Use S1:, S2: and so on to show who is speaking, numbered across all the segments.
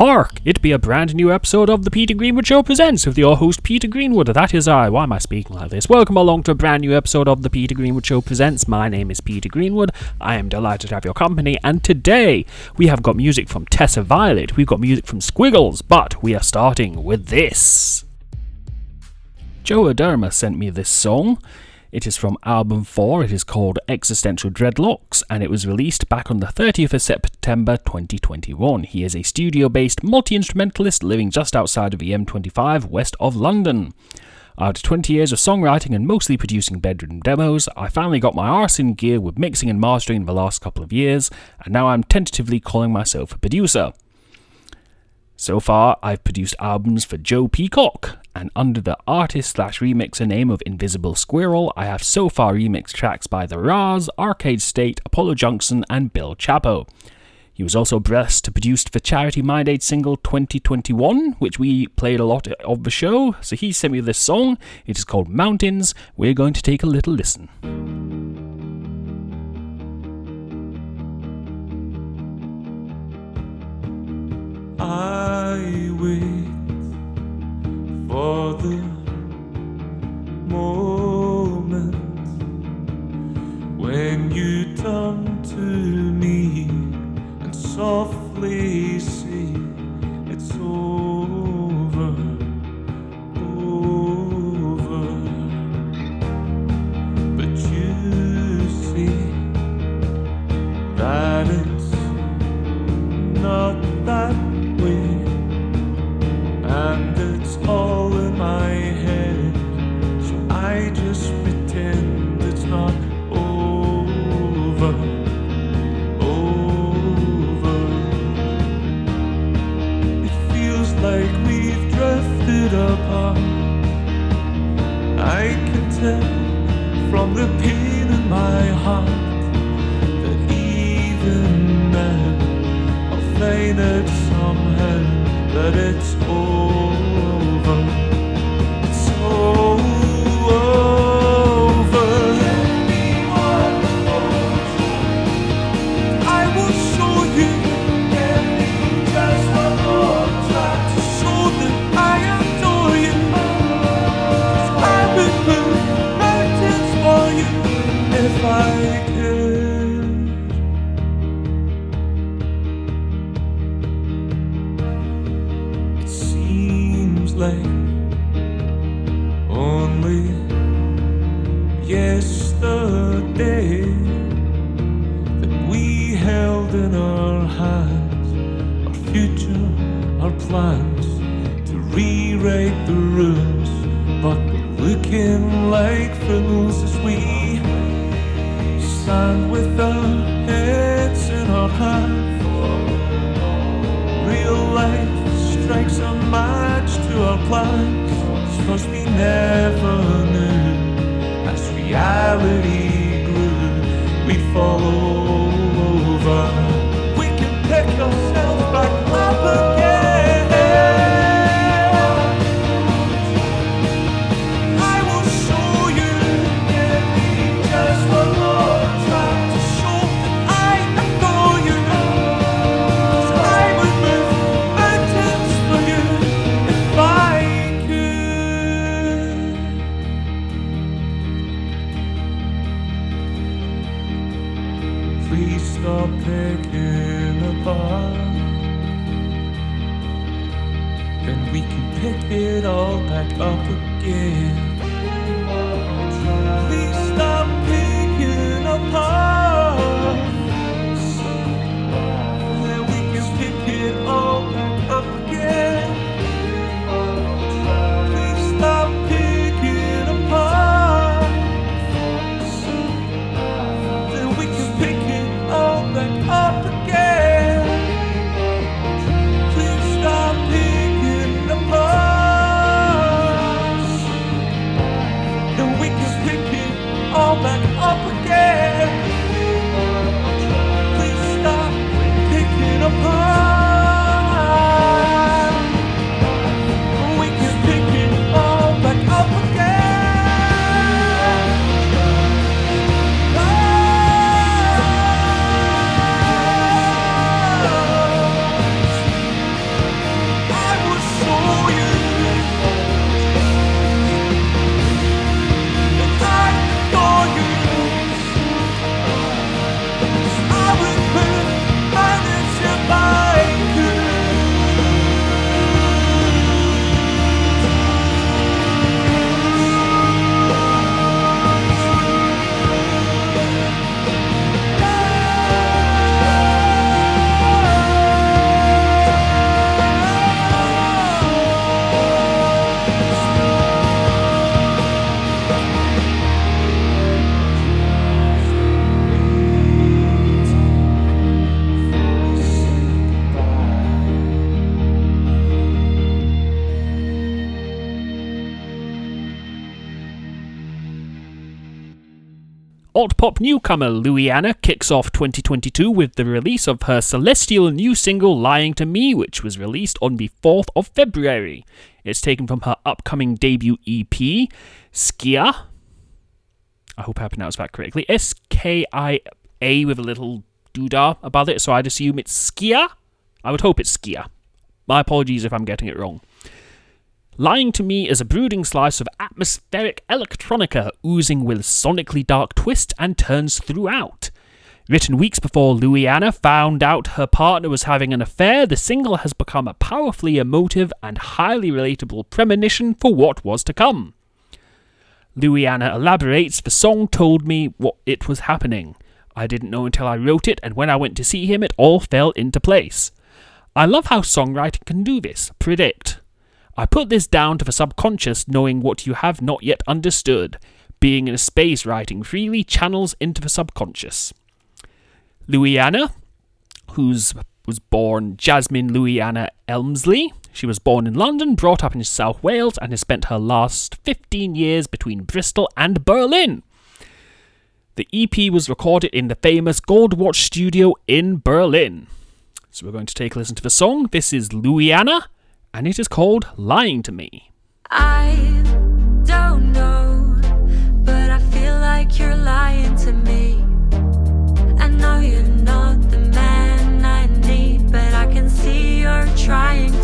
S1: Hark! It be a brand new episode of the Peter Greenwood Show presents with your host Peter Greenwood. That is I. Why am I speaking like this? Welcome along to a brand new episode of the Peter Greenwood Show presents. My name is Peter Greenwood. I am delighted to have your company, and today we have got music from Tessa Violet. We've got music from Squiggles, but we are starting with this. Joe Adhemar sent me this song. It is from album 4. It is called Existential Dreadlocks and it was released back on the 30th of September 2021. He is a studio based multi instrumentalist living just outside of the M25 west of London. After 20 years of songwriting and mostly producing bedroom demos, I finally got my arse in gear with mixing and mastering in the last couple of years, and now I'm tentatively calling myself a producer. So far, I've produced albums for Joe Peacock, and under the artist slash remixer name of Invisible Squirrel, I have so far remixed tracks by The Raz, Arcade State, Apollo Junction, and Bill Chapo. He was also blessed to produce the charity Mind Aid single 2021, which we played a lot of the show. So he sent me this song. It is called Mountains. We're going to take a little listen.
S2: I wait for the moment when you turn to me and softly say it's over, if
S1: alt pop newcomer Luianna kicks off 2022 with the release of her celestial new single Lying to Me, which was released on the 4th of February. It's taken from her upcoming debut EP, Skia. I hope I pronounced that correctly. S K I A with a little doodah above it, so I'd assume it's Skia. I would hope it's Skia. My apologies if I'm getting it wrong. Lying to Me is a brooding slice of atmospheric electronica oozing with sonically dark twists and turns throughout. Written weeks before Luianna found out her partner was having an affair, the single has become a powerfully emotive and highly relatable premonition for what was to come. Luianna elaborates, the song told me what it was happening. I didn't know until I wrote it, and when I went to see him, it all fell into place. I love how songwriting can do this predict. I put this down to the subconscious knowing what you have not yet understood. Being in a space writing freely channels into the subconscious. Luianna, who's was born Jasmine Luianna Elmsley. She was born in London, brought up in South Wales, and has spent her last 15 years between Bristol and Berlin. The EP was recorded in the famous Gold Watch studio in Berlin. So we're going to take a listen to the song. This is Luianna, and it is called Lying to Me.
S3: I don't know, but I feel like you're lying to me. I know you're not the man I need, but I can see you're trying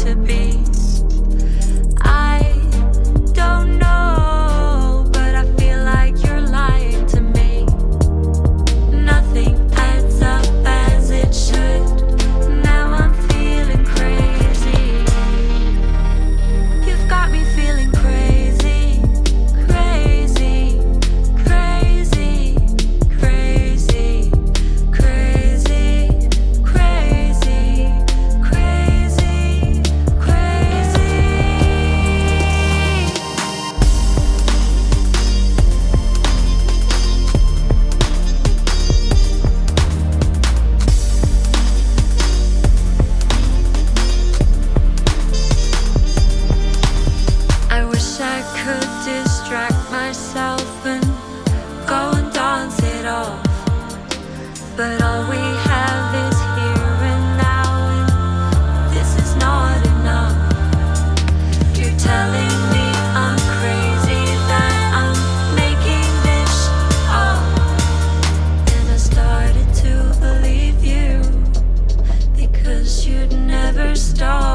S3: first dawn.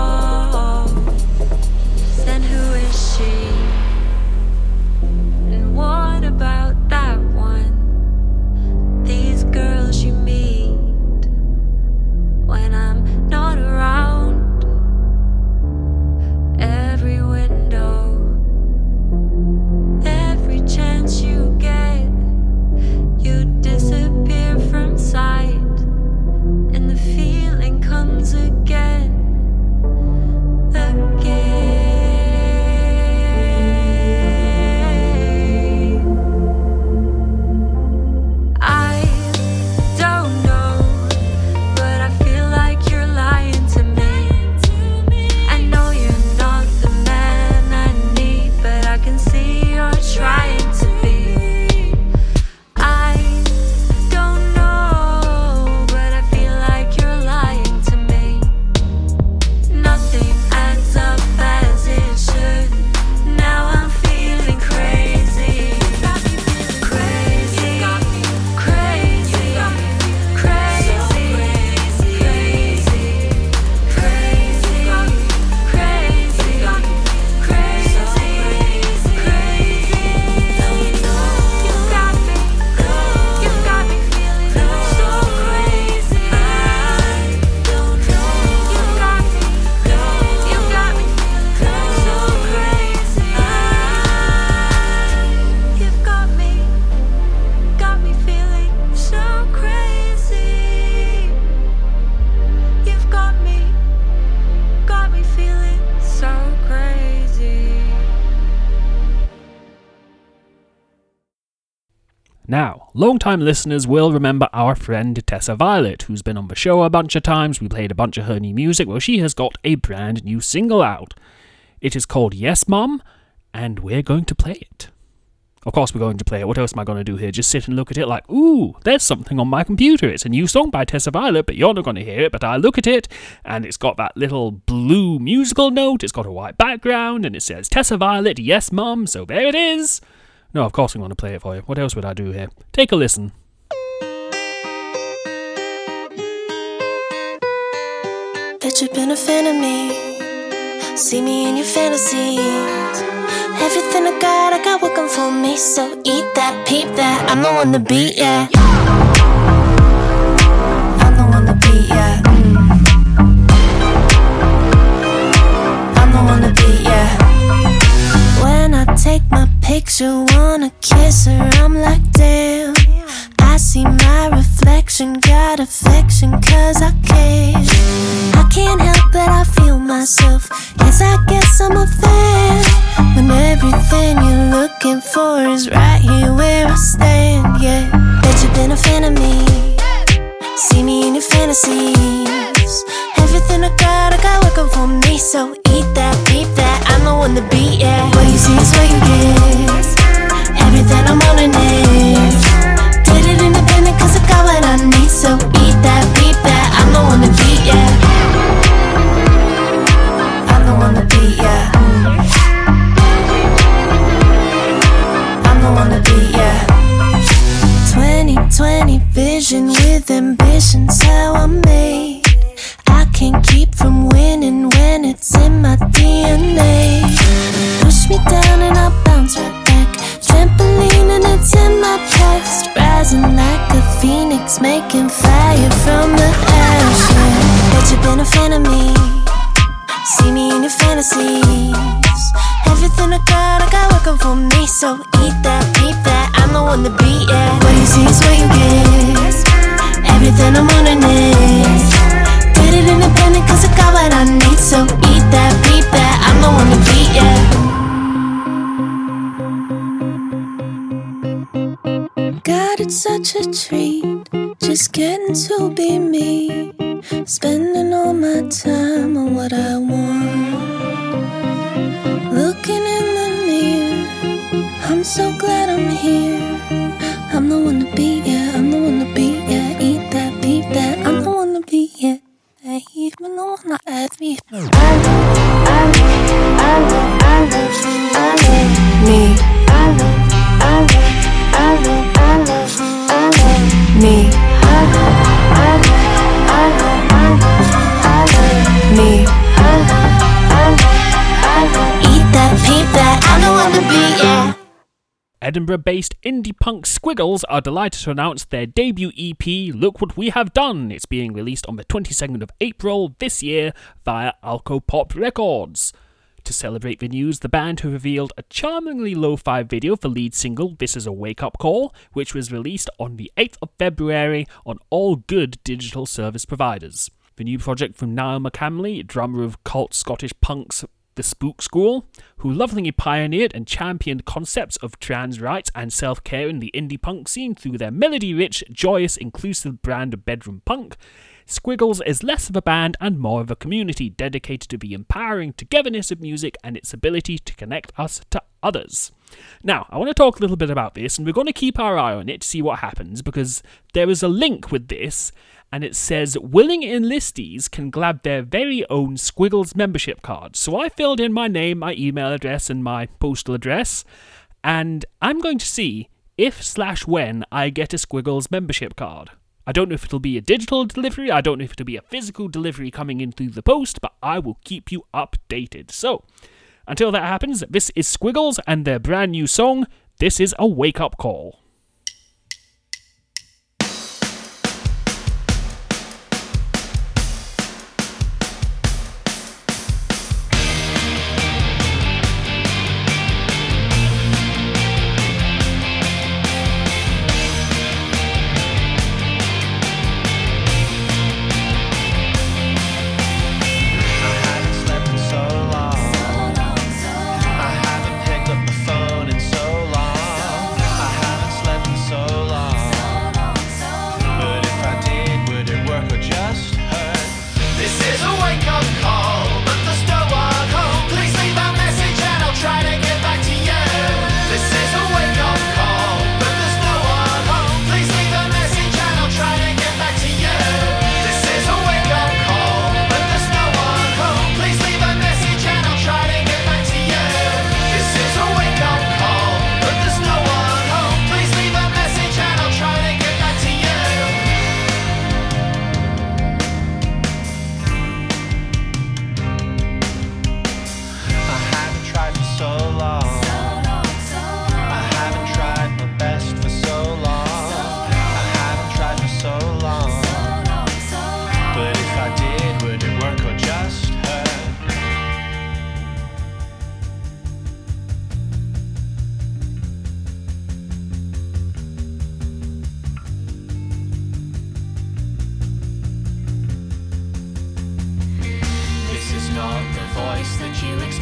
S3: Now,
S1: long-time listeners will remember our friend Tessa Violet, who's been on the show a bunch of times. We played a bunch of her new music. Well, she has got a brand new single out. It is called Yes Mom, and we're going to play it. Of course, we're going to play it. What else am I going to do here? Just sit and look at it like, ooh, there's something on my computer. It's a new song by Tessa Violet, but you're not going to hear it. But I look at it, and it's got that little blue musical note. It's got a white background, and it says Tessa Violet, yes, mum. So there it is. No, of course I'm going to play it for you. What else would I do here? Take a listen.
S4: Bet you've been a fan of me. See me in your fantasies. Everything I got, I got working for me. So eat that, peep that. I'm the one to beat, yeah. Picture, wanna kiss her, I'm like, damn. I see my reflection, got affection, cause I care. I can't help but I feel myself. Yes, I guess I'm a fan. When everything you're looking for is right here where I stand, yeah. Bet you've been a fan of me. See me in your fantasies. Everything I got, I got working for me. So eat that, beat the beat, yeah. What you see is what you get. Everything I'm on it. God, it's such a treat. Just getting to be me. Spending all my time on what I want. Looking in the mirror. I'm so glad I'm here. I'm the one to yeah.
S1: Edinburgh based indie punk Squiggles are delighted to announce their debut EP, Look What We Have Done. It's being released on the 22nd of April this year via Alco Pop Records. To celebrate the news, the band have revealed a charmingly lo fi video for lead single This Is a Wake Up Call, which was released on the 8th of February on all good digital service providers. The new project from Niall McCamley, drummer of cult Scottish punks the Spook School, who lovingly pioneered and championed concepts of trans rights and self care in the indie punk scene through their melody rich, joyous, inclusive brand of bedroom punk. Squiggles is less of a band and more of a community dedicated to the empowering togetherness of music and its ability to connect us to others. Now, I want to talk a little bit about this, and we're going to keep our eye on it to see what happens because there is a link with this, and it says willing enlistees can grab their very own Squiggles membership card. So I filled in my name, my email address, and my postal address, and I'm going to see if slash when I get a Squiggles membership card. I don't know if it'll be a digital delivery, I don't know if it'll be a physical delivery coming in through the post, but I will keep you updated. So, until that happens, this is Squiggles and their brand new song, This is a Wake Up Call.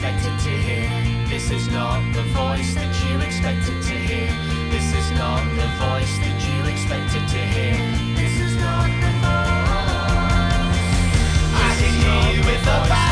S5: Expected to hear. This is not the voice that you expected to hear. This is not the voice that you expected to hear. This is not the voice. I can hear you with the background.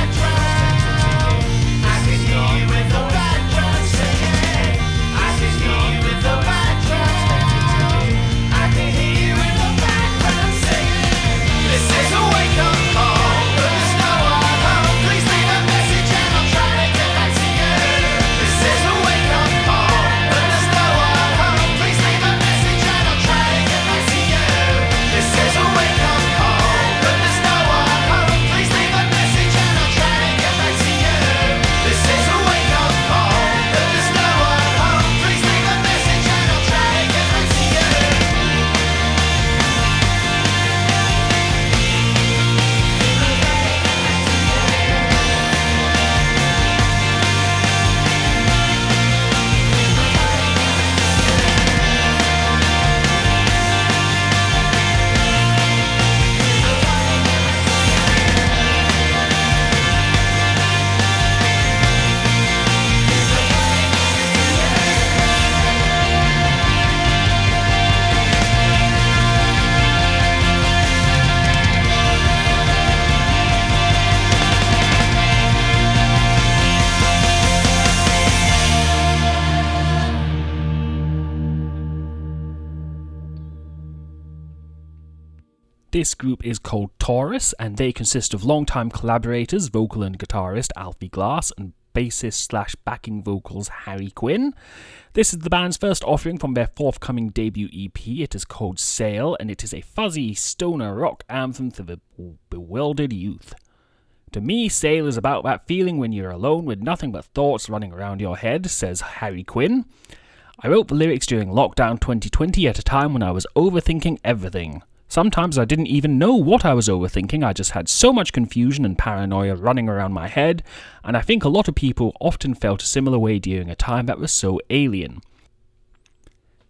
S5: This
S1: group is called Torus, and they consist of longtime collaborators, vocal and guitarist Alfie Glass, and bassist slash backing vocals Harry Quinn. This is the band's first offering from their forthcoming debut EP. It is called Sail, and it is a fuzzy stoner rock anthem to the bewildered youth. To me, Sail is about that feeling when you're alone with nothing but thoughts running around your head, says Harry Quinn. I wrote the lyrics during lockdown 2020 at a time when I was overthinking everything. Sometimes I didn't even know what I was overthinking, I just had so much confusion and paranoia running around my head, and I think a lot of people often felt a similar way during a time that was so alien.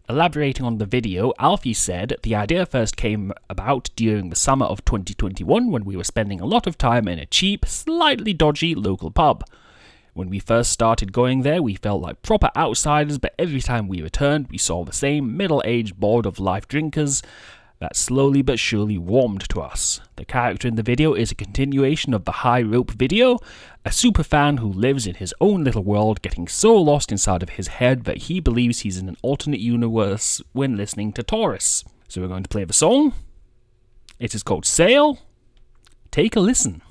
S1: Elaborating on the video, Alfie said the idea first came about during the summer of 2021 when we were spending a lot of time in a cheap, slightly dodgy local pub. When we first started going there, we felt like proper outsiders, but every time we returned, we saw the same middle aged, bored of life drinkers that slowly but surely warmed to us. The character in the video is a continuation of the High Rope video, a superfan who lives in his own little world, getting so lost inside of his head that he believes he's in an alternate universe when listening to Torus. So we're going to play the song. It is called Sail. Take a listen.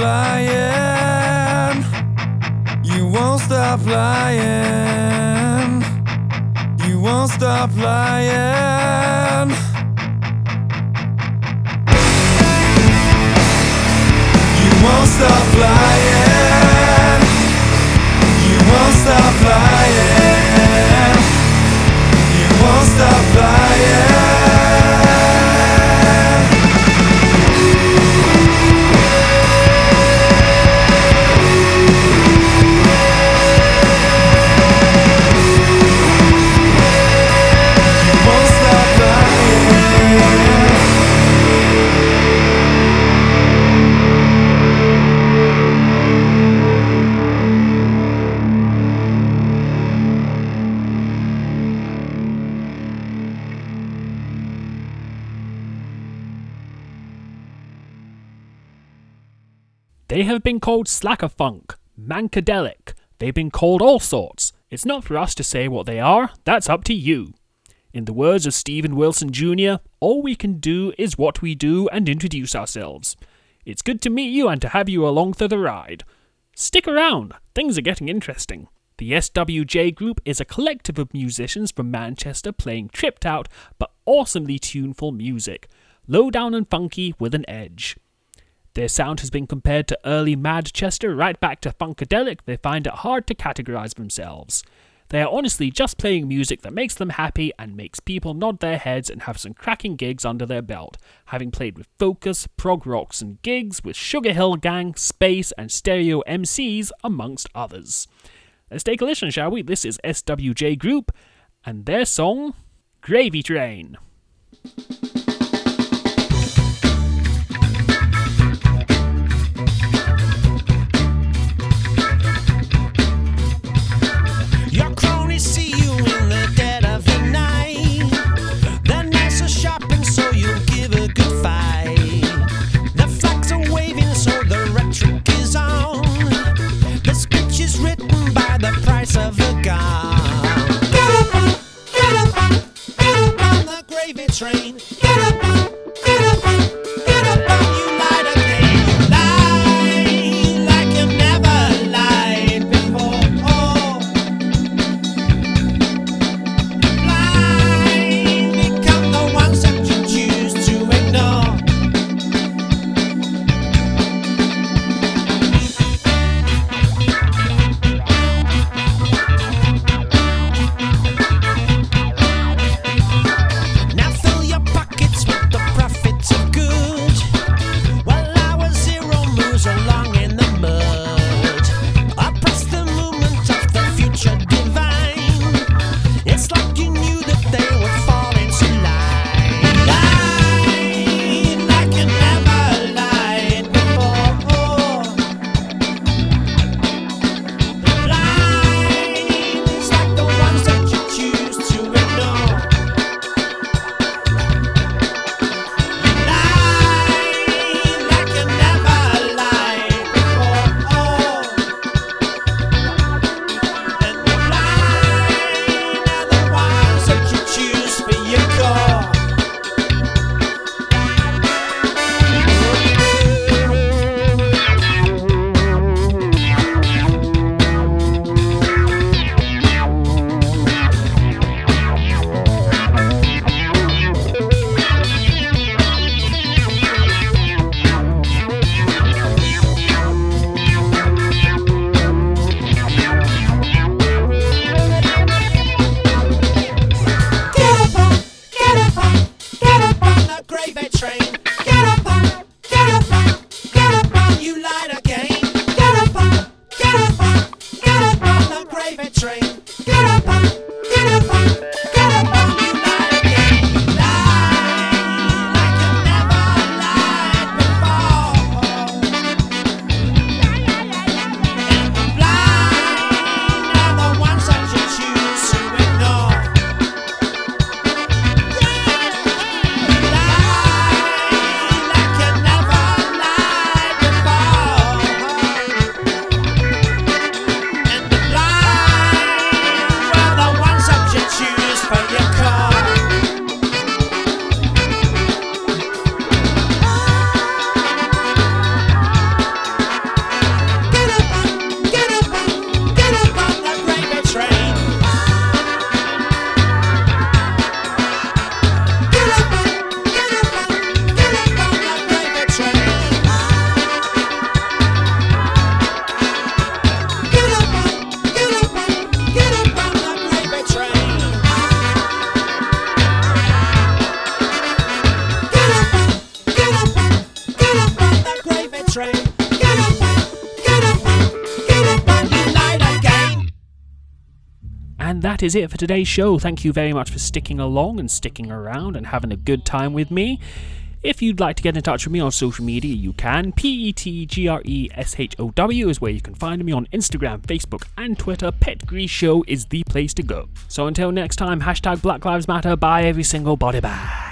S6: Stop lying. You won't stop lying. You won't stop lying. You won't stop lying. You won't stop lying. You won't stop lying.
S1: Have been called slacker funk, mankadelic. They've been called all sorts. It's not for us to say what they are, that's up to you. In the words of Stephen Wilson Jr., all we can do is what we do and introduce ourselves. It's good to meet you and to have you along for the ride. Stick around, things are getting interesting. The SWJ Group is a collective of musicians from Manchester playing tripped out but awesomely tuneful music, low down and funky with an edge. Their sound has been compared to early Madchester right back to Funkadelic. They find it hard to categorize themselves. They are honestly just playing music that makes them happy and makes people nod their heads and have some cracking gigs under their belt, having played with Focus, Prog Rocks, and gigs with Sugar Hill Gang, Space, and Stereo MCs, amongst others. Let's take a listen, shall we? This is SWJ Group and their song Gravy Train.
S7: Train.
S1: That is it for today's show. Thank you very much for sticking along and sticking around and having a good time with me. If you'd like to get in touch with me on social media, you can. P E T G R E S H O W is where you can find me on Instagram, Facebook, and Twitter. Pet Grease Show is the place to go. So until next time, hashtag Black Lives Matter. Bye, every single body bag.